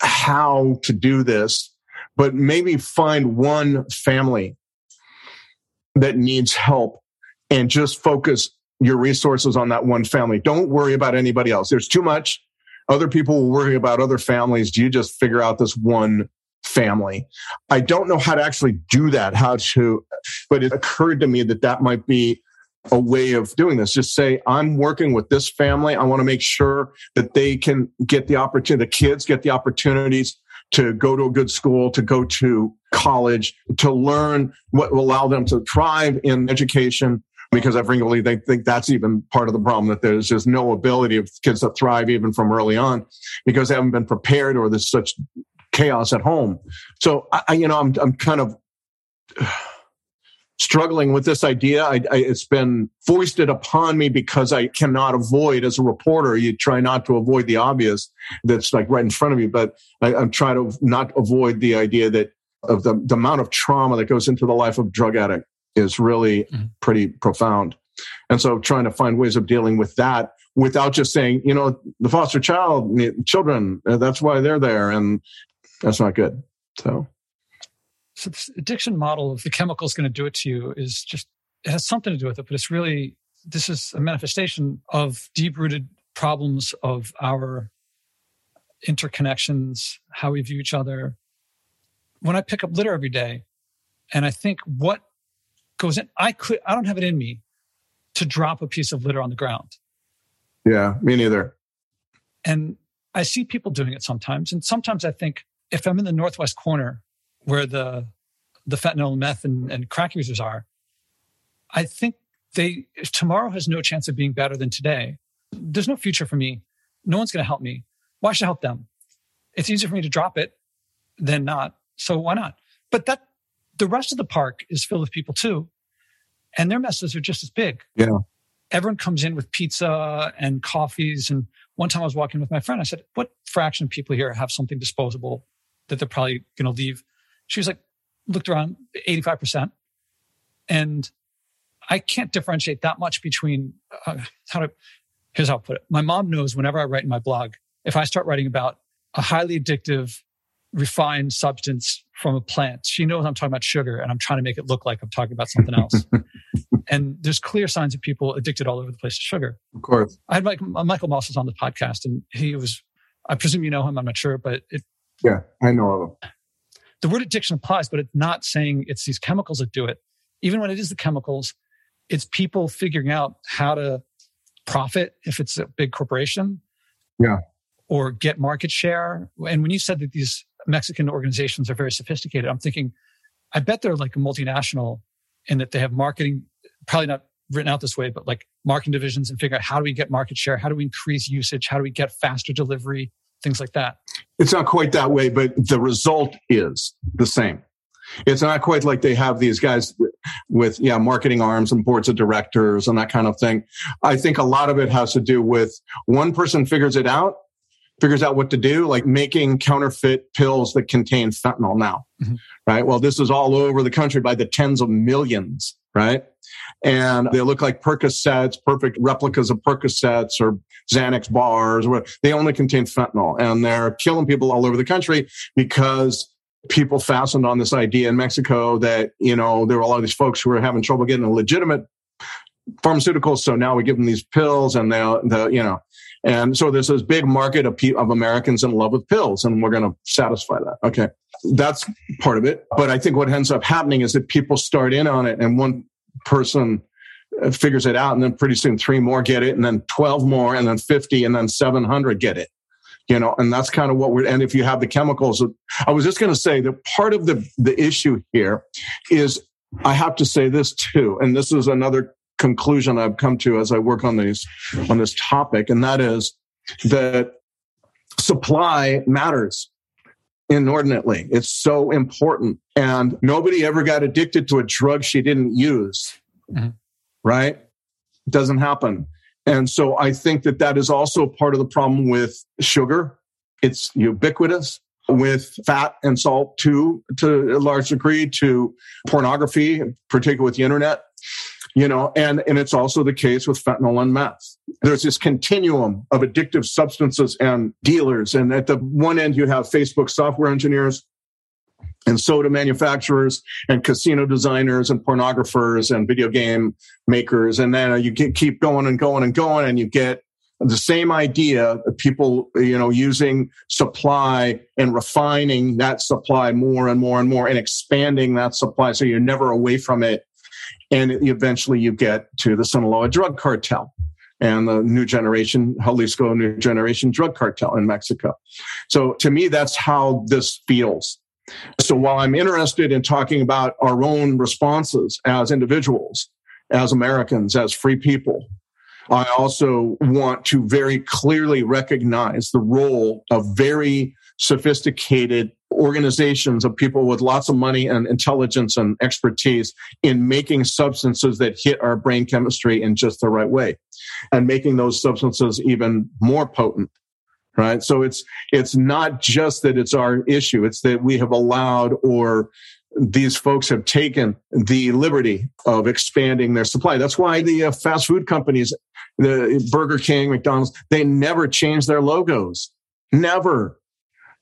how to do this, but maybe find one family that needs help and just focus your resources on that one family. Don't worry about anybody else. There's too much. Other people will worry about other families. Do you just figure out this one family. I don't know how to actually do that, how to, but it occurred to me that that might be a way of doing this. Just say, I'm working with this family. I want to make sure that they can get the opportunity, the kids get the opportunities to go to a good school, to go to college, to learn what will allow them to thrive in education. Because I frequently they think that's even part of the problem that there's just no ability of kids to thrive even from early on because they haven't been prepared or there's such chaos at home. So I, you know, I'm I'm kind of struggling with this idea. I, I, it's been foisted upon me because I cannot avoid, as a reporter, you try not to avoid the obvious that's like right in front of you. But I, am trying to not avoid the idea that of the, the amount of trauma that goes into the life of drug addict is really mm-hmm. pretty profound. And so trying to find ways of dealing with that without just saying, you know, the foster child, children, uh, that's why they're there. And that's not good. So so this addiction model of the chemical is going to do it to you is just it has something to do with it but it's really this is a manifestation of deep rooted problems of our interconnections how we view each other. When i pick up litter every day and i think what goes in i could i don't have it in me to drop a piece of litter on the ground. Yeah me neither. And i see people doing it sometimes and sometimes i think if i'm in the northwest corner where the the fentanyl, meth, and, and crack users are, I think they tomorrow has no chance of being better than today. There's no future for me. No one's going to help me. Why should I help them? It's easier for me to drop it than not. So why not? But that the rest of the park is filled with people too, and their messes are just as big. Yeah. Everyone comes in with pizza and coffees. And one time I was walking with my friend. I said, "What fraction of people here have something disposable that they're probably going to leave she was like, looked around 85%. And I can't differentiate that much between uh, how to, here's how I put it. My mom knows whenever I write in my blog, if I start writing about a highly addictive, refined substance from a plant, she knows I'm talking about sugar and I'm trying to make it look like I'm talking about something else. [laughs] And there's clear signs of people addicted all over the place to sugar. Of course. I had Mike, Michael Moss was on the podcast and he was, I presume you know him, I'm not sure, but it. Yeah, I know of him. The word addiction applies, but it's not saying it's these chemicals that do it. Even when it is the chemicals, it's people figuring out how to profit if it's a big corporation. Yeah. Or get market share. And when you said that these Mexican organizations are very sophisticated, I'm thinking, I bet they're like a multinational in that they have marketing, probably not written out this way, but like marketing divisions and figure out how do we get market share? How do we increase usage? How do we get faster delivery? Things like that. It's not quite that way, but the result is the same. It's not quite like they have these guys with, yeah, marketing arms and boards of directors and that kind of thing. I think a lot of it has to do with one person figures it out, figures out what to do, like making counterfeit pills that contain fentanyl now, mm-hmm. right? Well, this is all over the country by the tens of millions, right? And they look like Percocets, perfect replicas of Percocets or Xanax bars, or they only contain fentanyl and they're killing people all over the country because people fastened on this idea in Mexico that, you know, there were a lot of these folks who were having trouble getting a legitimate pharmaceuticals. So now we give them these pills and they, the, you know, and so there's this big market of, of Americans in love with pills and we're going to satisfy that. Okay. That's part of it. But I think what ends up happening is that people start in on it and one person figures it out and then pretty soon three more get it and then 12 more and then 50 and then 700 get it. You know and that's kind of what we're and if you have the chemicals i was just going to say that part of the the issue here is i have to say this too and this is another conclusion i've come to as i work on these on this topic and that is that supply matters inordinately. It's so important and nobody ever got addicted to a drug she didn't use. Mm-hmm. Right doesn't happen and so I think that that is also part of the problem with sugar. It's ubiquitous with fat and salt too, to a large degree, to pornography, particularly with the internet. You know, and, and it's also the case with fentanyl and meth. There's this continuum of addictive substances and dealers. And at the one end, you have Facebook software engineers and soda manufacturers and casino designers and pornographers and video game makers. And then uh, you keep going and going and going and you get the same idea of people you know using supply and refining that supply more and more and more and expanding that supply so you're never away from it. And eventually you get to the sinaloa drug cartel and the new generation jalisco new generation drug cartel in mexico. So to me that's how this feels so while I'm interested in talking about our own responses as individuals, as Americans, as free people, I also want to very clearly recognize the role of very sophisticated organizations of people with lots of money and intelligence and expertise in making substances that hit our brain chemistry in just the right way and making those substances even more potent right? So it's it's not just that it's our issue it's that we have allowed or these folks have taken the liberty of expanding their supply. That's why the uh, fast food companies the burger king mcdonald's they never change their logos. Never.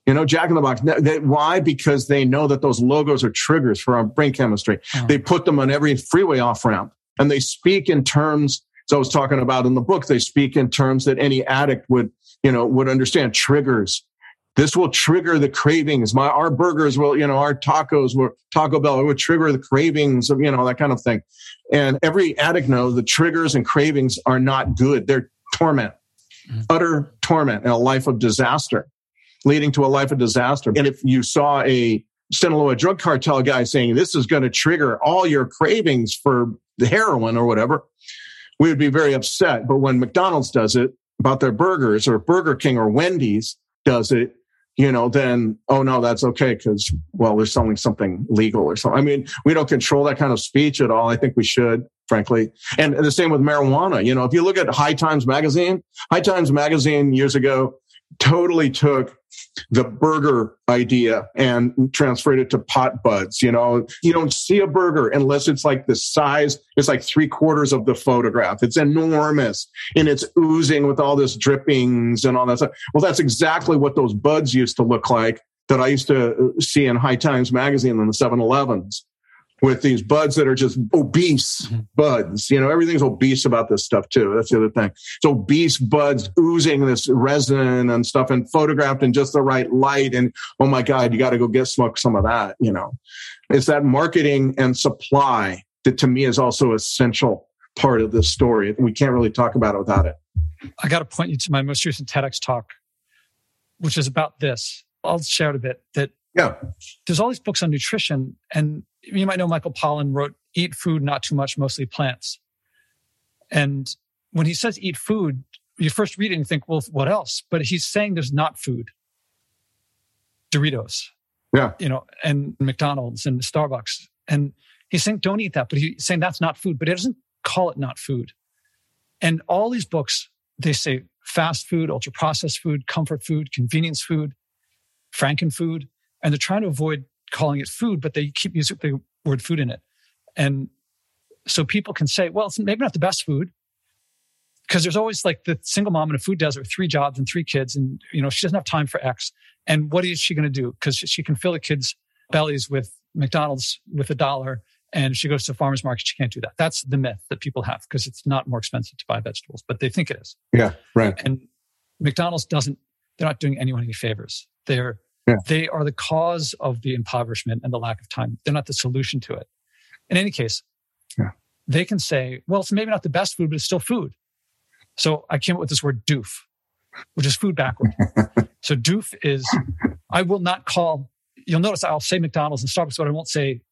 You know jack in the box they, why? Because they know that those logos are triggers for our brain chemistry. Oh. they put them on every freeway off ramp and they speak in terms so I was talking about in the book, they speak in terms that any addict would you know, would understand triggers. This will trigger the cravings. My our burgers will, you know, our tacos will Taco Bell it would trigger the cravings of, you know, that kind of thing. And every addict knows the triggers and cravings are not good. They're torment, mm-hmm. utter torment and a life of disaster, leading to a life of disaster. And if you saw a Sinaloa drug cartel guy saying this is going to trigger all your cravings for the heroin or whatever, we would be very upset. But when McDonald's does it, about their burgers or Burger King or Wendy's does it, you know, then, oh no, that's okay because, well, they're selling something legal or something. I mean, we don't control that kind of speech at all. I think we should, frankly. And the same with marijuana. You know, if you look at High Times Magazine, High Times Magazine years ago totally took the burger idea and transferred it to pot buds. You know, you don't see a burger unless it's like the size, it's like three quarters of the photograph. It's enormous and it's oozing with all this drippings and all that stuff. Well, that's exactly what those buds used to look like that I used to uh, see in High Times magazine in the 7 Elevens. With these buds that are just obese mm-hmm. buds. You know, everything's obese about this stuff too. That's the other thing. It's obese buds oozing this resin and stuff and photographed in just the right light. And oh my God, you got to go get smoke some of that. You know, it's that marketing and supply that to me is also essential part of this story. We can't really talk about it without it. I got to point you to my most recent TEDx talk, which is about this. I'll share it a bit that yeah. There's all these books on nutrition, and you might know Michael Pollan wrote Eat Food, Not Too Much, Mostly Plants. And when he says eat food, you first read it and think, well, what else? But he's saying there's not food. Doritos. Yeah. You know, and McDonald's and Starbucks. And he's saying, don't eat that. But he's saying that's not food, but he doesn't call it not food. And all these books, they say fast food, ultra processed food, comfort food, convenience food, frankenfood and they're trying to avoid calling it food, but they keep using the word food in it. And so people can say, well, it's maybe not the best food because there's always like the single mom in a food desert, with three jobs and three kids, and you know she doesn't have time for X. And what is she going to do? Because she can fill the kids' bellies with McDonald's with a dollar, and she goes to the farmers market. She can't do that. That's the myth that people have because it's not more expensive to buy vegetables, but they think it is. Yeah, right. And McDonald's doesn't. They're not doing anyone any favors. They're yeah. They are the cause of the impoverishment and the lack of time. They're not the solution to it. In any case, yeah. they can say, well, it's maybe not the best food, but it's still food. So I came up with this word doof, which is food backward. [laughs] so doof is, I will not call, you'll notice I'll say McDonald's and Starbucks, but I won't say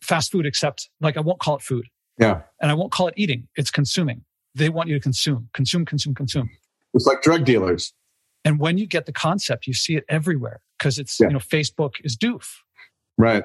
fast food except like I won't call it food. Yeah. And I won't call it eating. It's consuming. They want you to consume, consume, consume, consume. It's like drug dealers. And when you get the concept, you see it everywhere because it's, yeah. you know, Facebook is doof. Right.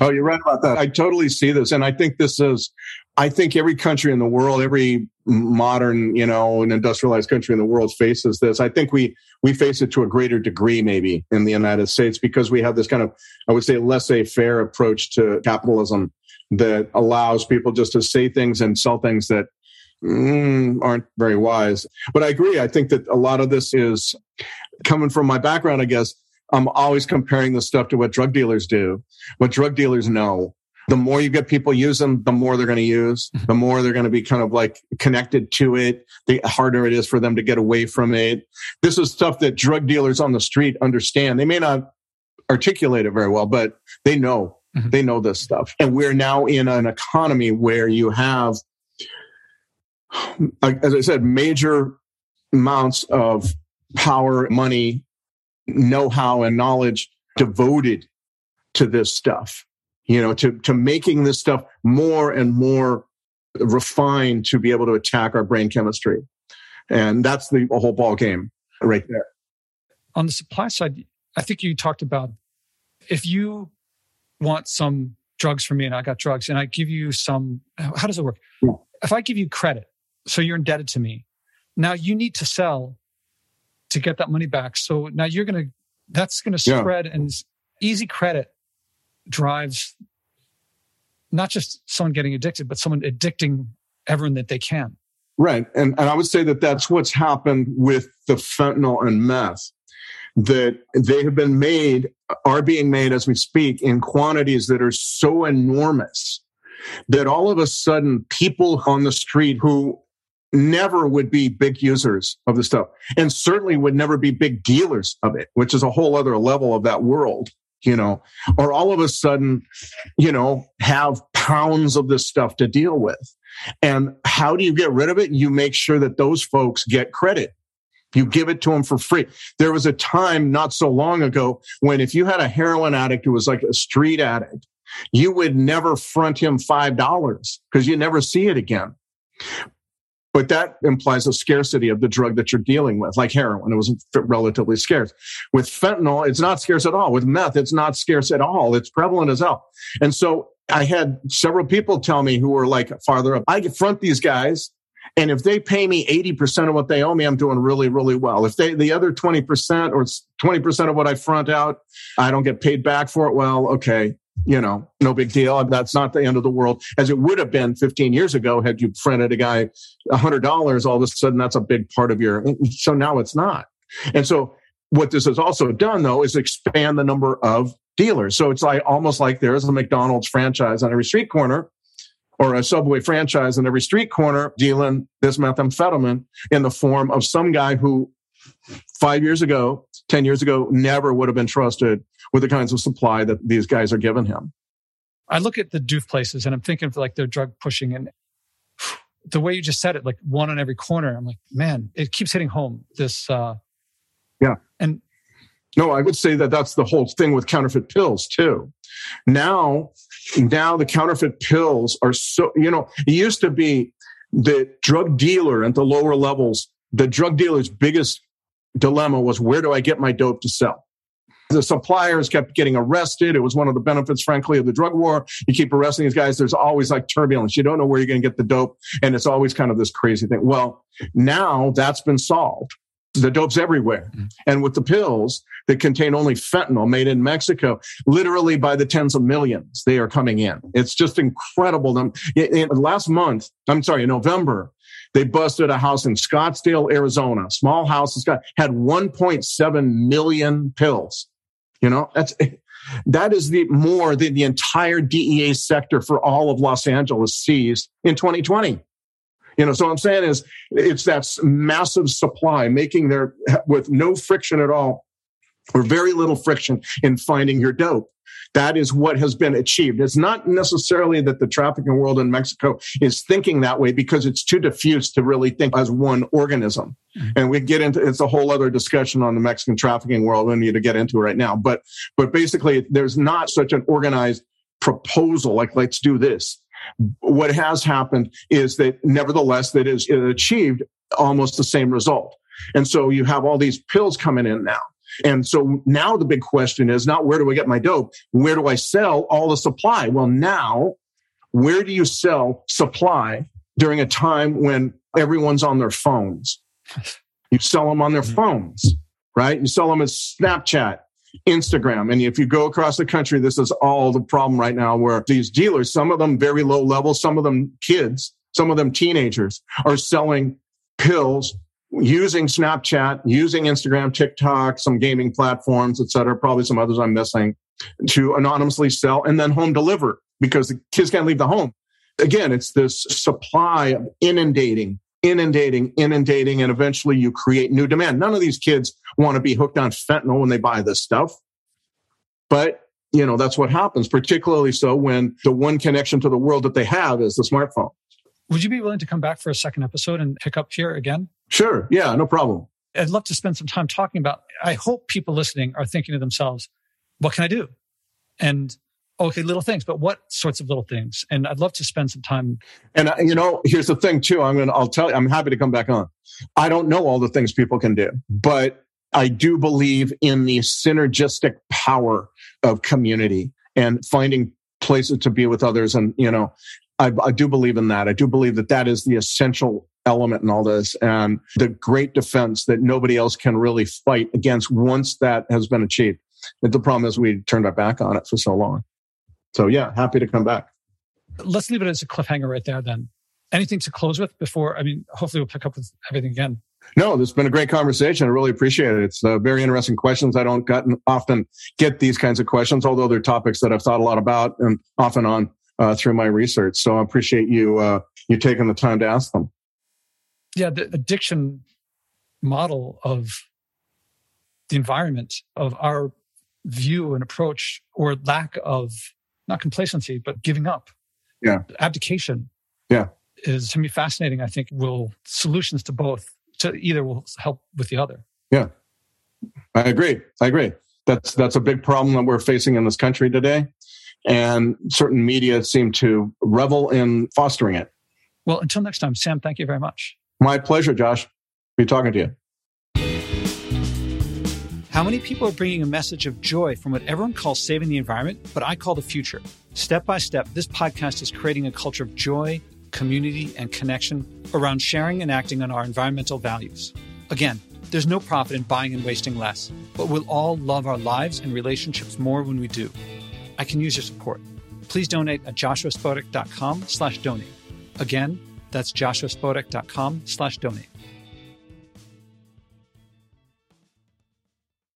Oh, you're right about that. I totally see this. And I think this is, I think every country in the world, every modern, you know, an industrialized country in the world faces this. I think we, we face it to a greater degree, maybe in the United States, because we have this kind of, I would say, laissez faire approach to capitalism that allows people just to say things and sell things that mm, aren't very wise. But I agree. I think that a lot of this is coming from my background, I guess. I'm always comparing the stuff to what drug dealers do, what drug dealers know. The more you get people use them, the more they're going to use, [laughs] the more they're going to be kind of like connected to it, the harder it is for them to get away from it. This is stuff that drug dealers on the street understand. They may not articulate it very well, but they know. Mm-hmm. They know this stuff. And we're now in an economy where you have as I said, major amounts of power, money, know how, and knowledge devoted to this stuff, you know, to, to making this stuff more and more refined to be able to attack our brain chemistry. And that's the whole ball game right there. On the supply side, I think you talked about if you want some drugs from me and I got drugs and I give you some, how does it work? Yeah. If I give you credit, so you're indebted to me. Now you need to sell to get that money back. So now you're going to, that's going to spread yeah. and easy credit drives not just someone getting addicted, but someone addicting everyone that they can. Right. And, and I would say that that's what's happened with the fentanyl and meth, that they have been made, are being made as we speak in quantities that are so enormous that all of a sudden people on the street who never would be big users of the stuff and certainly would never be big dealers of it, which is a whole other level of that world, you know, or all of a sudden, you know, have pounds of this stuff to deal with. And how do you get rid of it? You make sure that those folks get credit. You give it to them for free. There was a time not so long ago when if you had a heroin addict who was like a street addict, you would never front him $5 because you never see it again. But that implies a scarcity of the drug that you're dealing with, like heroin. It was relatively scarce. With fentanyl, it's not scarce at all. With meth, it's not scarce at all. It's prevalent as hell. And so I had several people tell me who were like farther up, I front these guys. And if they pay me 80% of what they owe me, I'm doing really, really well. If they, the other 20% or 20% of what I front out, I don't get paid back for it. Well, okay you know, no big deal. That's not the end of the world as it would have been 15 years ago had you fronted a guy $100. All of a sudden, that's a big part of your. So now it's not. And so what this has also done though is expand the number of dealers. So it's like almost like there is a McDonald's franchise on every street corner or a Subway franchise on every street corner dealing this methamphetamine in the form of some guy who five years ago, 10 years ago, never would have been trusted with the kinds of supply that these guys are giving him. I look at the doof places and I'm thinking of like their drug pushing and the way you just said it, like one on every corner. I'm like, man, it keeps hitting home. This, uh, yeah. And no, I would say that that's the whole thing with counterfeit pills too. Now, now the counterfeit pills are so, you know, it used to be the drug dealer at the lower levels, the drug dealer's biggest dilemma was where do I get my dope to sell? The suppliers kept getting arrested. It was one of the benefits, frankly, of the drug war. You keep arresting these guys. There's always like turbulence. You don't know where you're going to get the dope. And it's always kind of this crazy thing. Well, now that's been solved. The dope's everywhere. Mm-hmm. And with the pills that contain only fentanyl made in Mexico, literally by the tens of millions, they are coming in. It's just incredible. last month, I'm sorry, in November, they busted a house in Scottsdale, Arizona, small house. It's got, had 1.7 million pills. You know, that's, [laughs] that is the more than the entire DEA sector for all of Los Angeles seized in 2020. You know, so what I'm saying is it's that massive supply making there with no friction at all or very little friction in finding your dope. That is what has been achieved. It's not necessarily that the trafficking world in Mexico is thinking that way because it's too diffuse to really think as one organism. Mm-hmm. And we get into it's a whole other discussion on the Mexican trafficking world. We need to get into it right now. But but basically, there's not such an organized proposal like let's do this. What has happened is that nevertheless that is it achieved almost the same result. And so you have all these pills coming in now. And so now the big question is not where do I get my dope? Where do I sell all the supply? Well, now where do you sell supply during a time when everyone's on their phones? You sell them on their mm-hmm. phones, right? You sell them as Snapchat, Instagram. And if you go across the country, this is all the problem right now where these dealers, some of them very low level, some of them kids, some of them teenagers are selling pills using Snapchat, using Instagram, TikTok, some gaming platforms, et cetera, probably some others I'm missing to anonymously sell and then home deliver because the kids can't leave the home. Again, it's this supply of inundating, inundating, inundating, and eventually you create new demand. None of these kids want to be hooked on fentanyl when they buy this stuff. But you know, that's what happens, particularly so when the one connection to the world that they have is the smartphone. Would you be willing to come back for a second episode and pick up here again? Sure. Yeah, no problem. I'd love to spend some time talking about. I hope people listening are thinking to themselves, what can I do? And okay, little things, but what sorts of little things? And I'd love to spend some time. And uh, you know, here's the thing too. I'm going to, I'll tell you, I'm happy to come back on. I don't know all the things people can do, but I do believe in the synergistic power of community and finding places to be with others. And, you know, I, I do believe in that. I do believe that that is the essential element in all this and the great defense that nobody else can really fight against once that has been achieved. But the problem is we turned our back on it for so long. So yeah, happy to come back. Let's leave it as a cliffhanger right there then. Anything to close with before? I mean, hopefully we'll pick up with everything again. No, this has been a great conversation. I really appreciate it. It's uh, very interesting questions. I don't often get these kinds of questions, although they're topics that I've thought a lot about and off and on uh, through my research. So I appreciate you uh, you taking the time to ask them. Yeah, the addiction model of the environment of our view and approach or lack of not complacency but giving up. Yeah. Abdication yeah. is to me fascinating. I think will solutions to both to either will help with the other. Yeah. I agree. I agree. That's that's a big problem that we're facing in this country today and certain media seem to revel in fostering it. Well, until next time, Sam, thank you very much. My pleasure, Josh. Be talking to you. How many people are bringing a message of joy from what everyone calls saving the environment, but I call the future? Step by step, this podcast is creating a culture of joy, community, and connection around sharing and acting on our environmental values. Again, there's no profit in buying and wasting less, but we'll all love our lives and relationships more when we do. I can use your support. Please donate at joshuaspodek.com slash donate. Again, that's joshuaspodek.com slash donate.